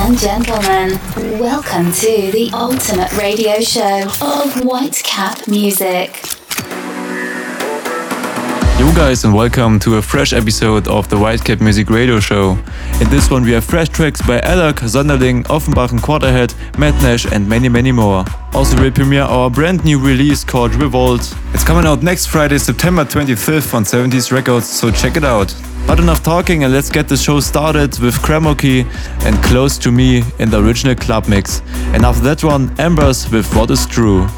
and gentlemen, welcome to the ultimate radio show of Whitecap Music. Yo guys and welcome to a fresh episode of the Whitecap Music Radio Show. In this one we have fresh tracks by Alok, Sonderling, Ofenbach and Quarterhead, Matt Nash and many many more. Also we'll premiere our brand new release called Revolt. It's coming out next Friday, September 25th on 70s Records, so check it out. But enough talking and let's get the show started with Kramoki and Close to Me in the original club mix. And after that one, Embers with What is True.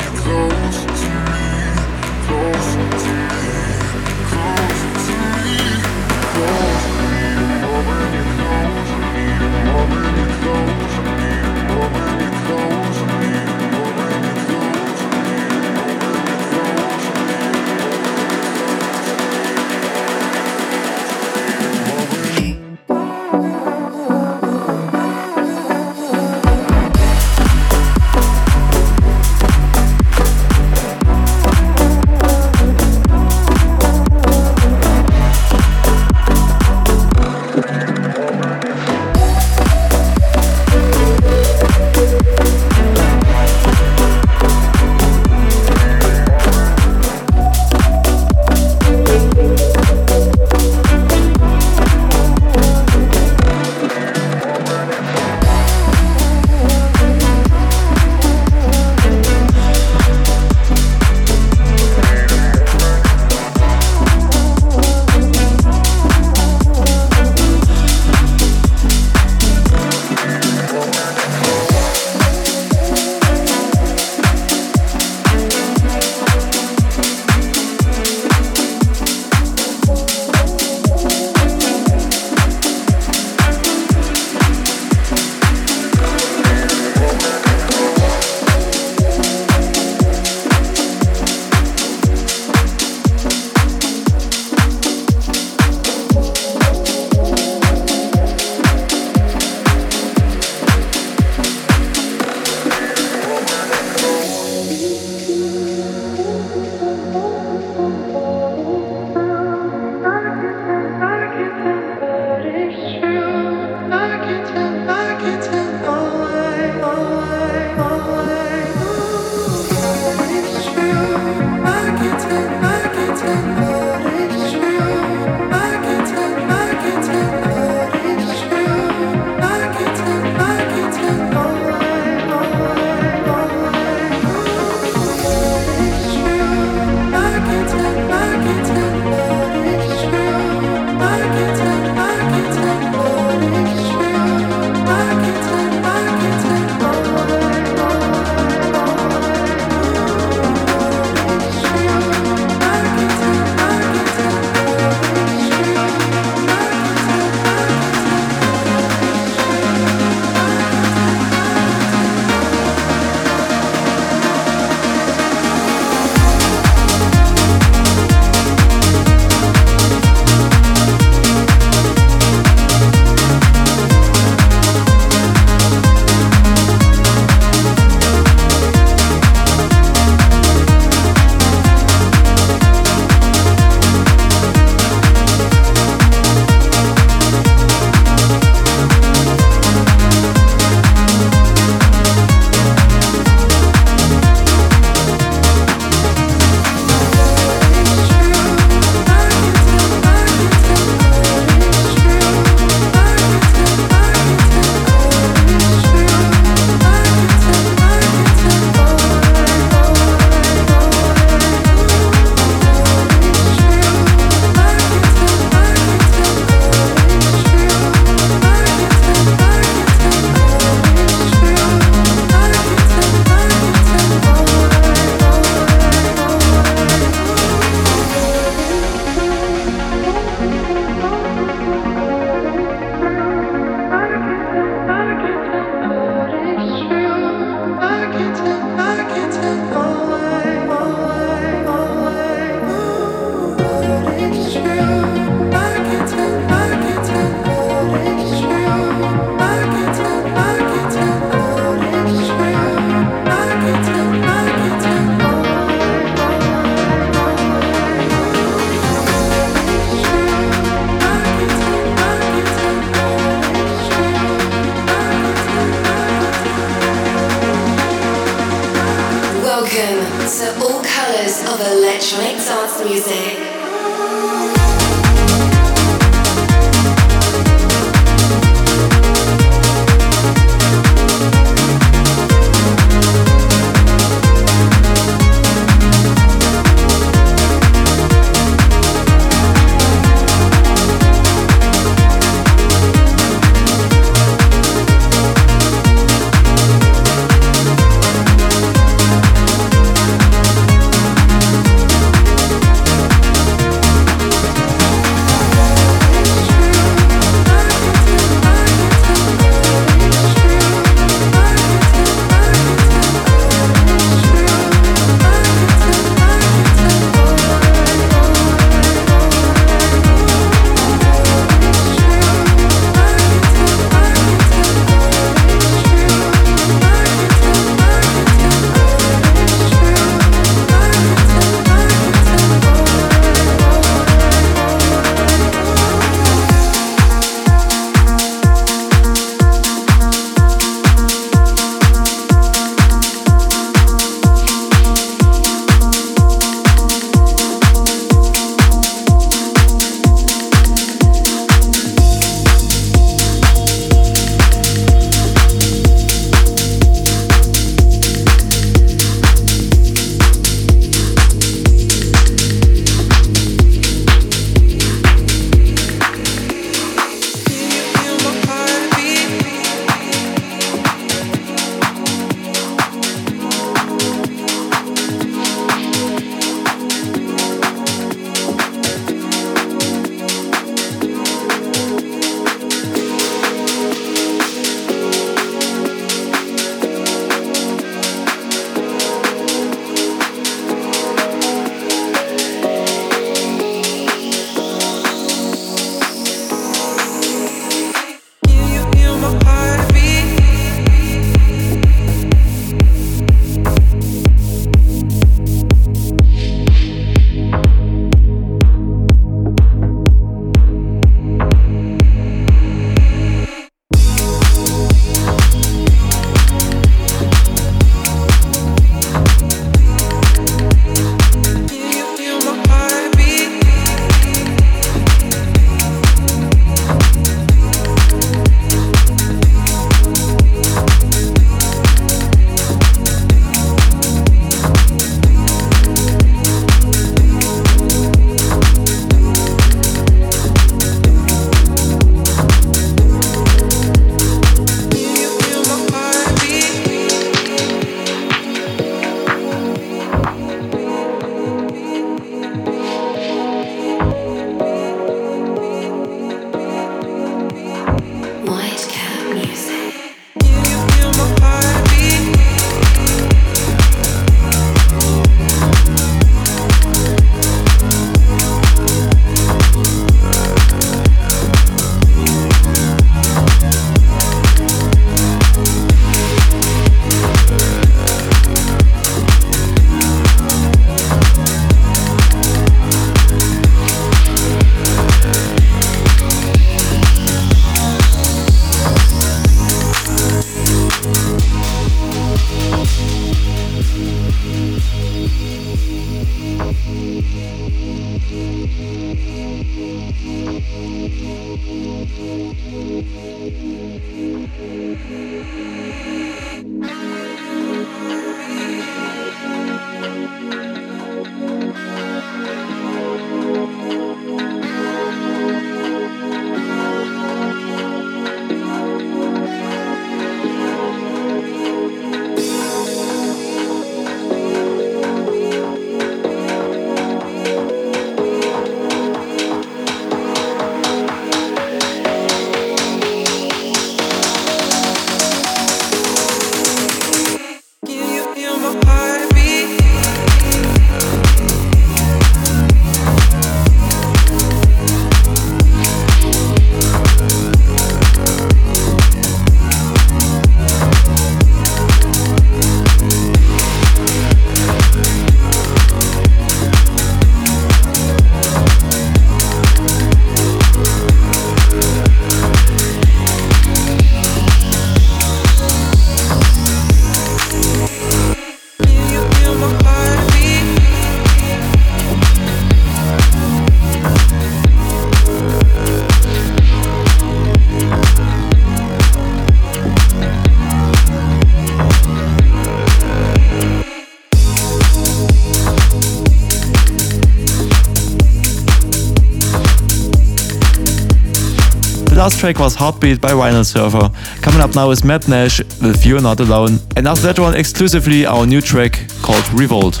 Last track was Heartbeat by Vinyl Surfer. Coming up now is Matt Nash with You're Not Alone. And after that one, exclusively our new track called Revolt.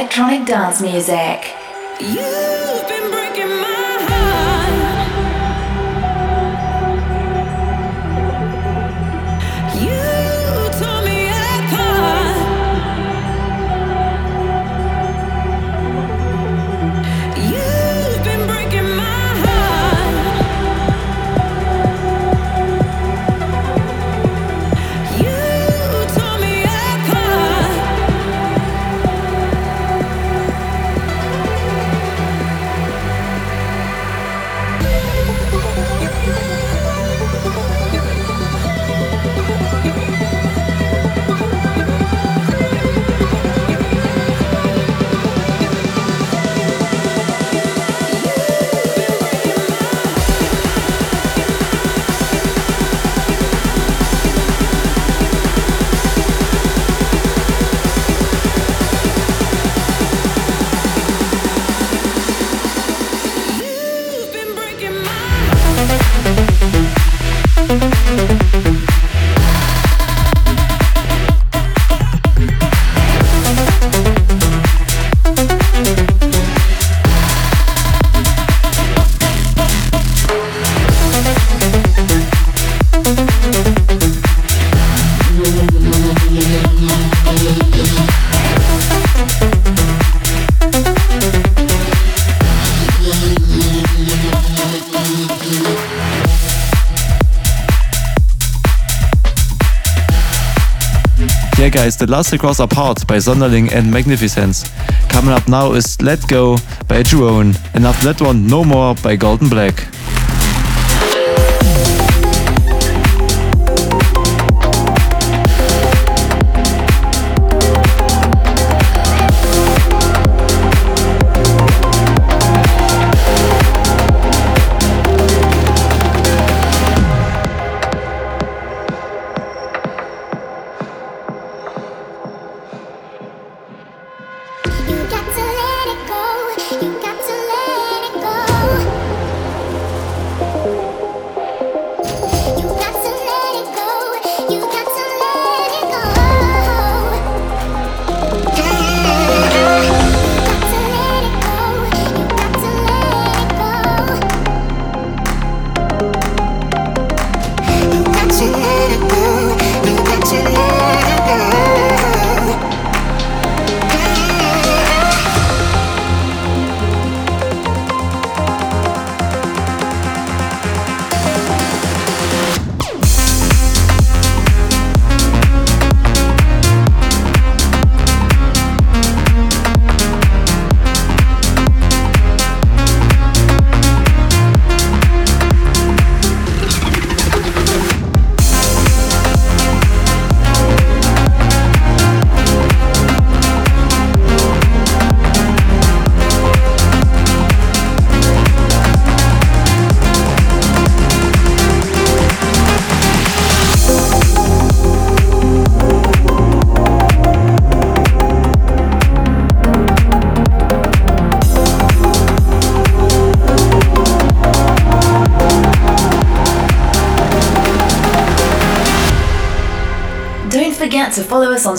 Electronic dance music. Last across apart by Sonderling and Magnificence. Coming up now is Let Go by Jerome, and after that one, No More by Golden Black.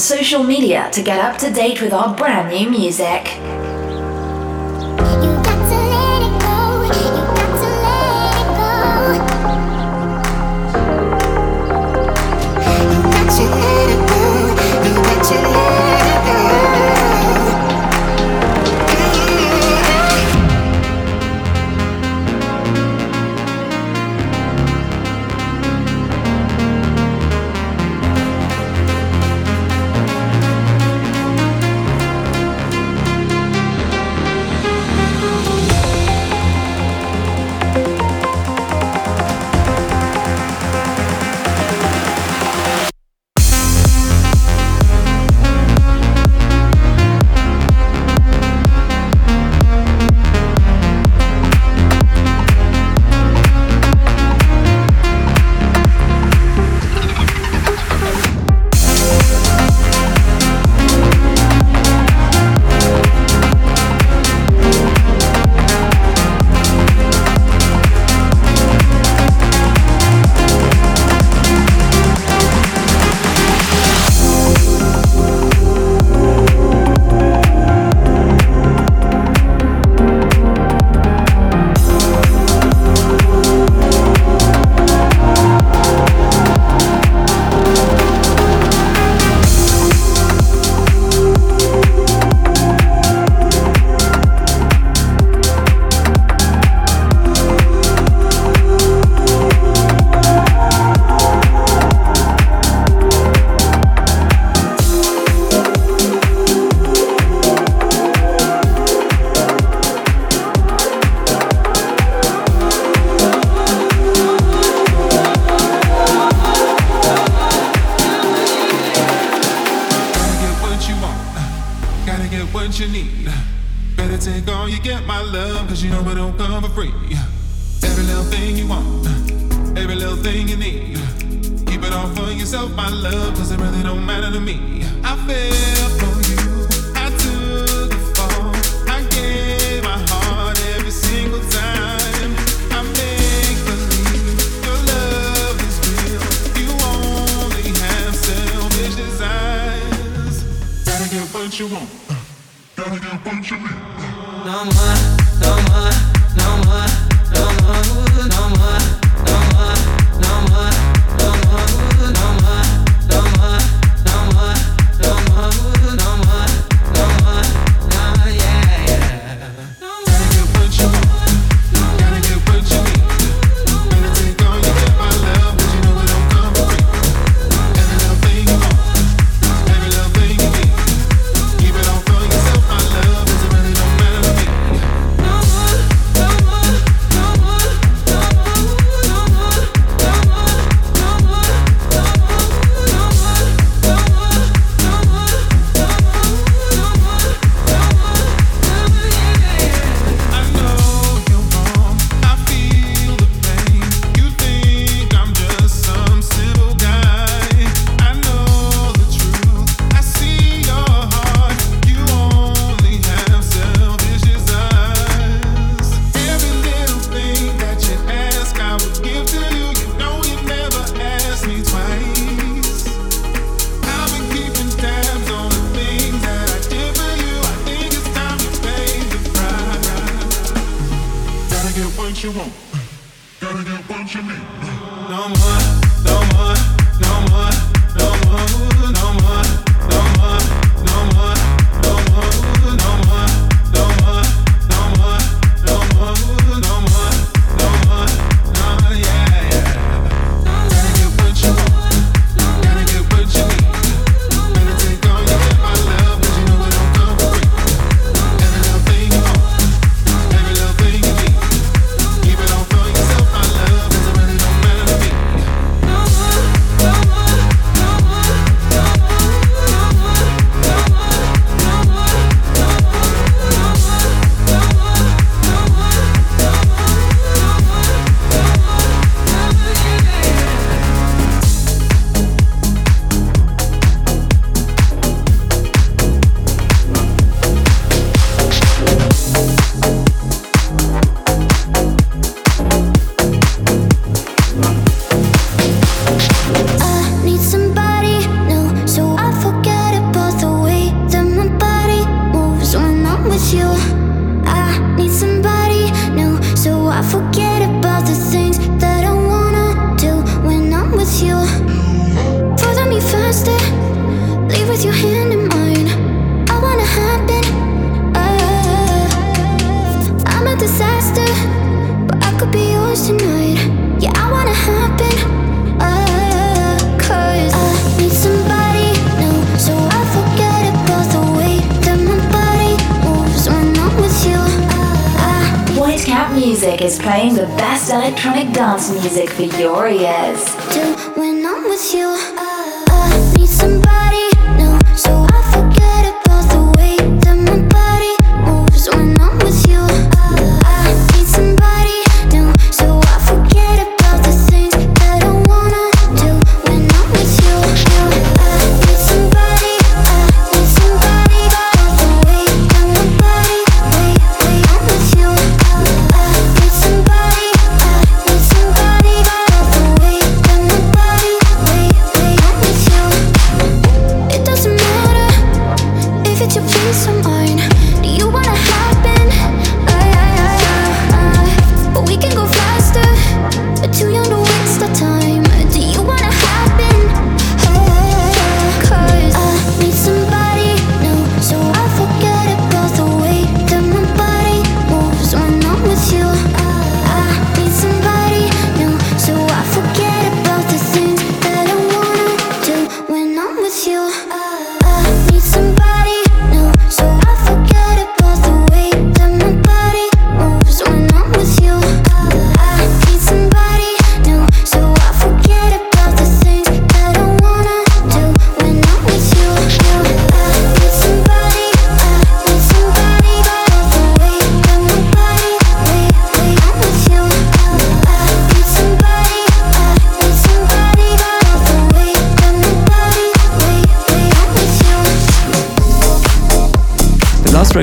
Social media to get up to date with our brand new music. What you want. Gotta get what you need.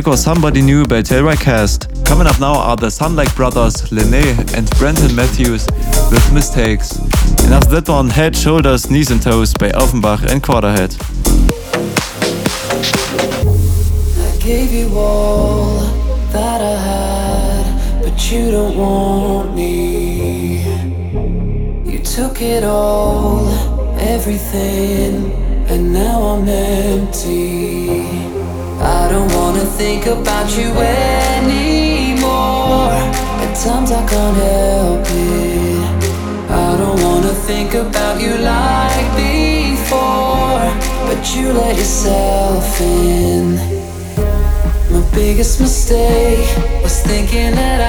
Was Somebody New by Cast. Coming up now are the Sunlight Brothers, Lene and Brenton Matthews with Mistakes. And after that one, Head, Shoulders, Knees and Toes by Ofenbach and Quarterhead. I gave you all that I had, but you don't want me. You took it all, everything, and now I'm empty. I don't wanna think about you anymore. At times I can't help it. I don't wanna think about you like before. But you let yourself in. My biggest mistake was thinking that I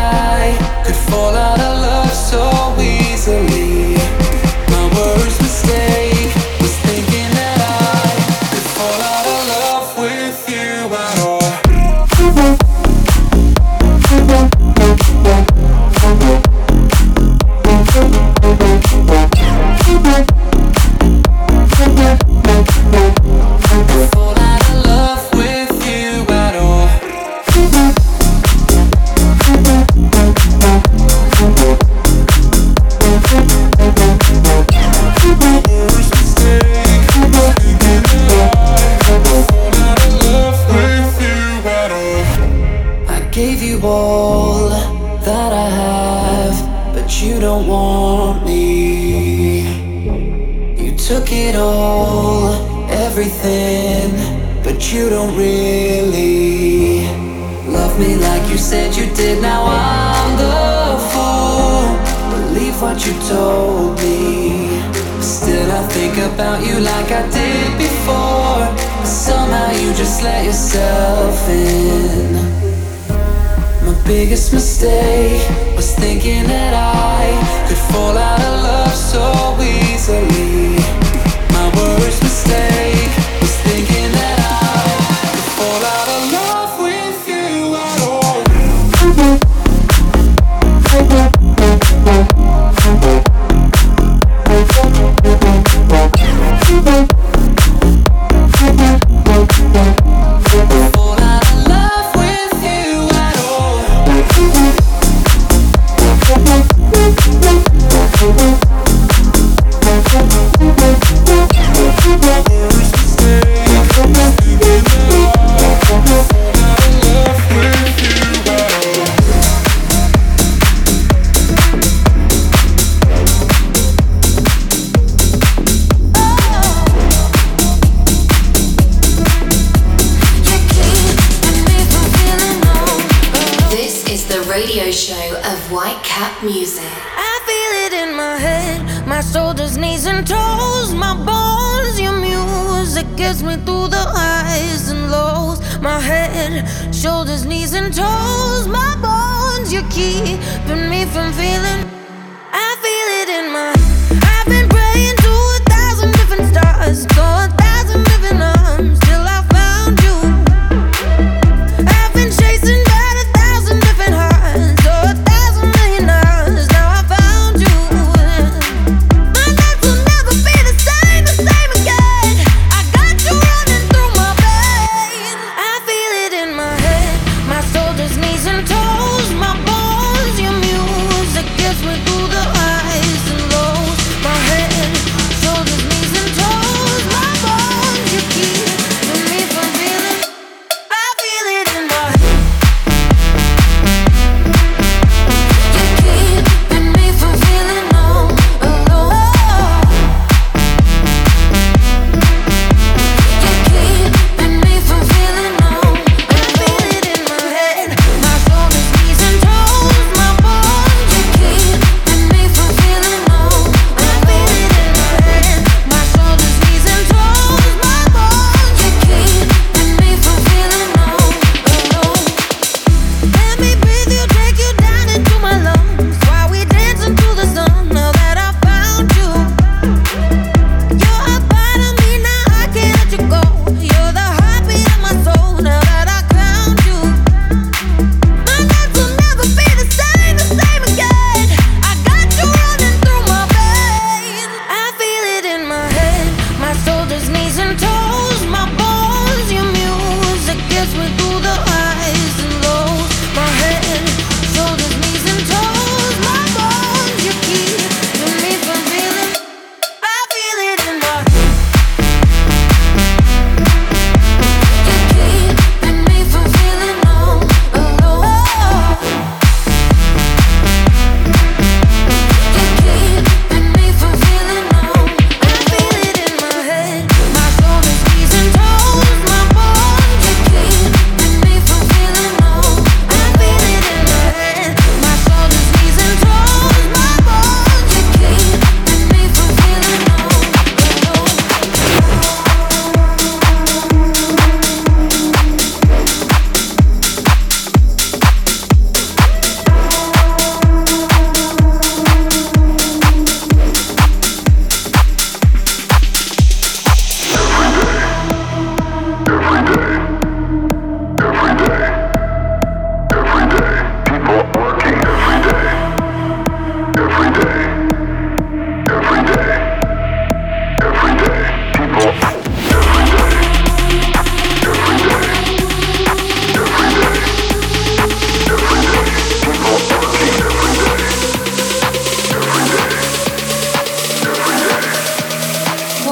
me from feeling.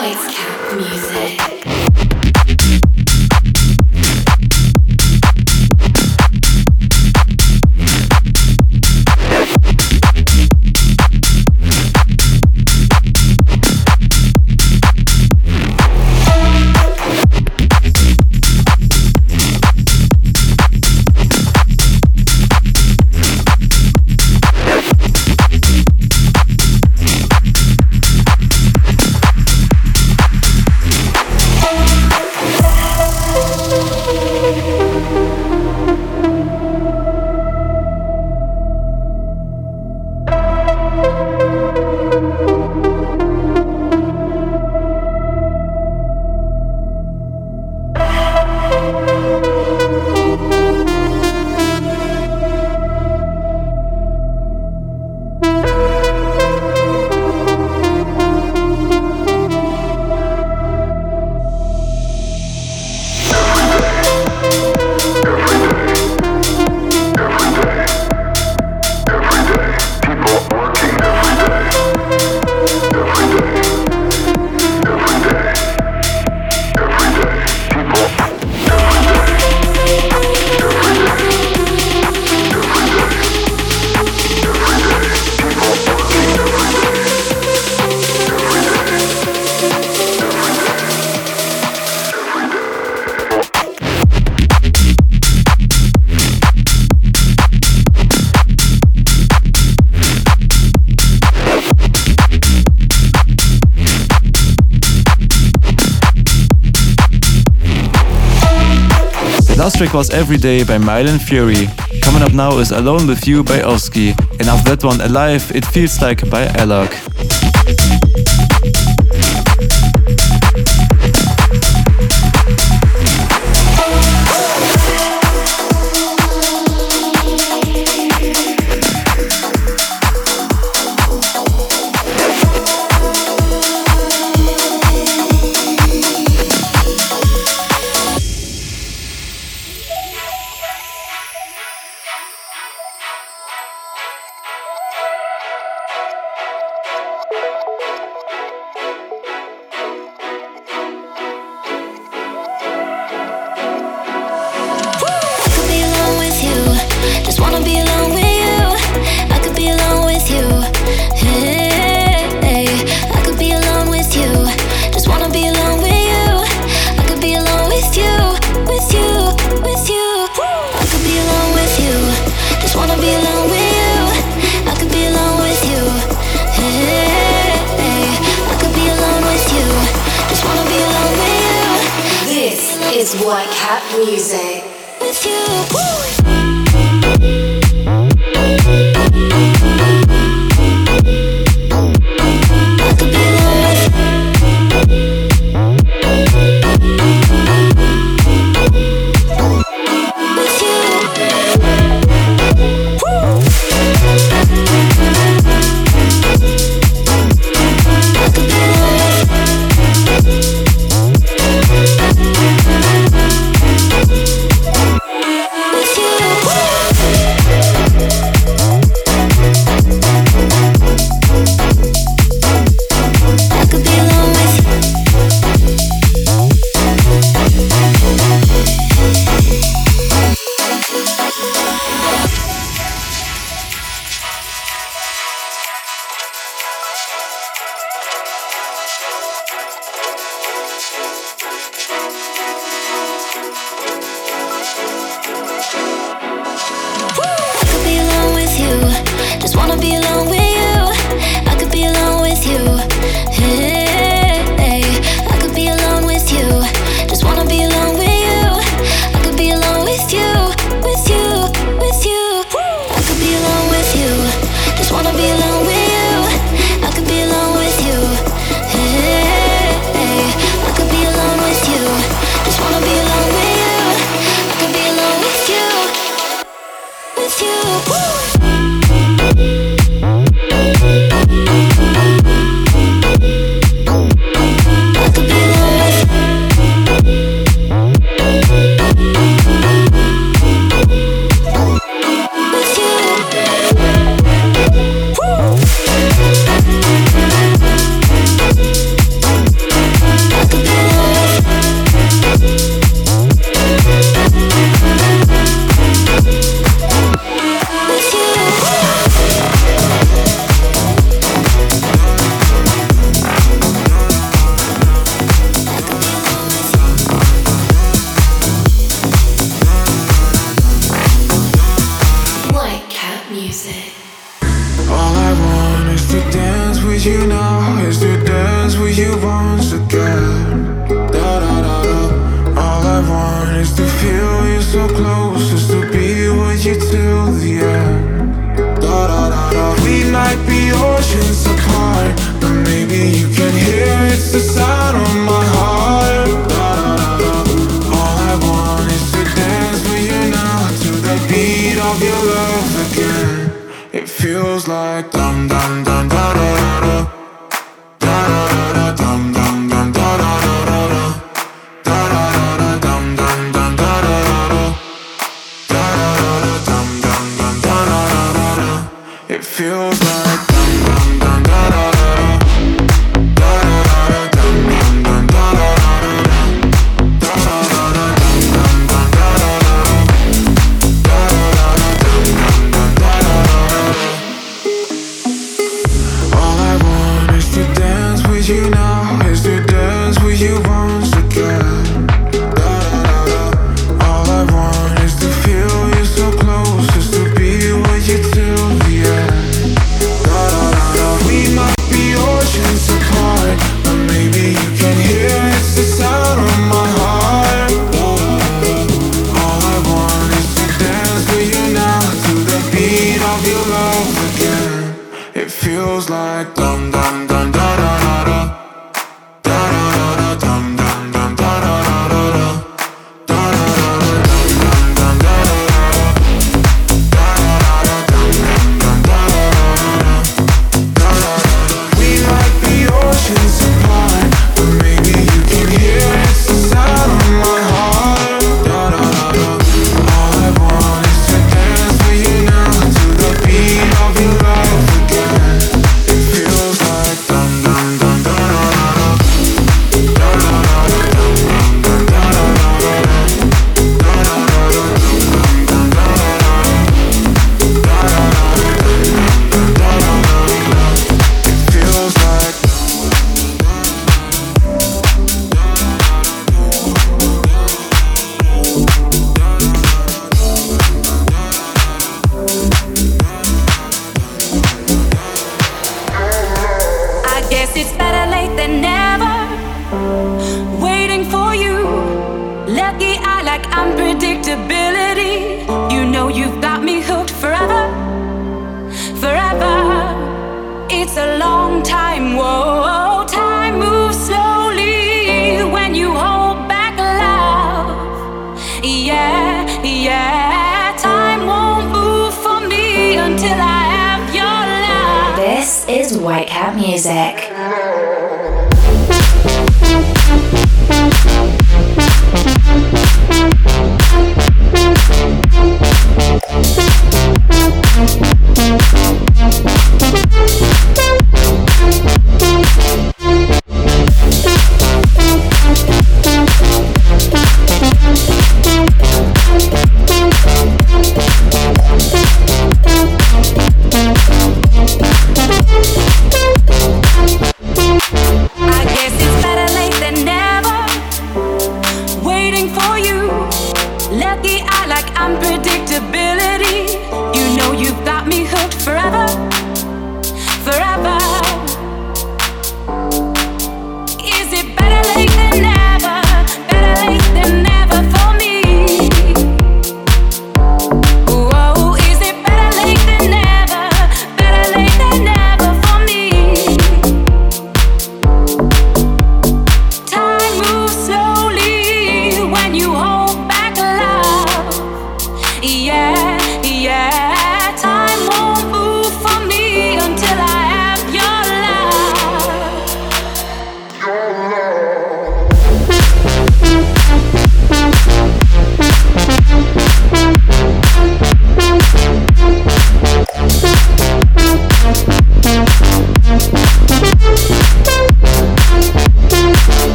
Nightcap music. Every Day by Mylan Fury. Coming up now is Alone With You by Oski. And after that one, Alive, It Feels Like by Alok. be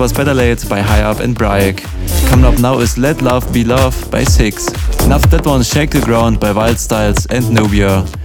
was Better Late by High Up and Bryek. Coming up now is Let Love Be Love by Six. And after that one, Shake the Ground by Wild Styles and Nobia.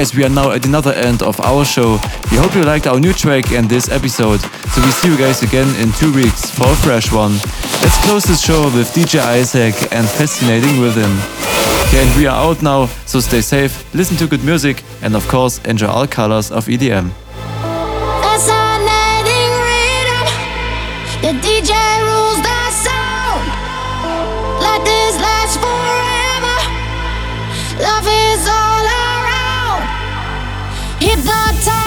Guys, we are now at another end of our show. We hope you liked our new track and this episode. So we see you guys again in two weeks for a fresh one. Let's close this show with DJ Isaac and Fascinating Rhythm. Okay, and we are out now, so stay safe, listen to good music, and of course, enjoy all colors of EDM. Hypnotizing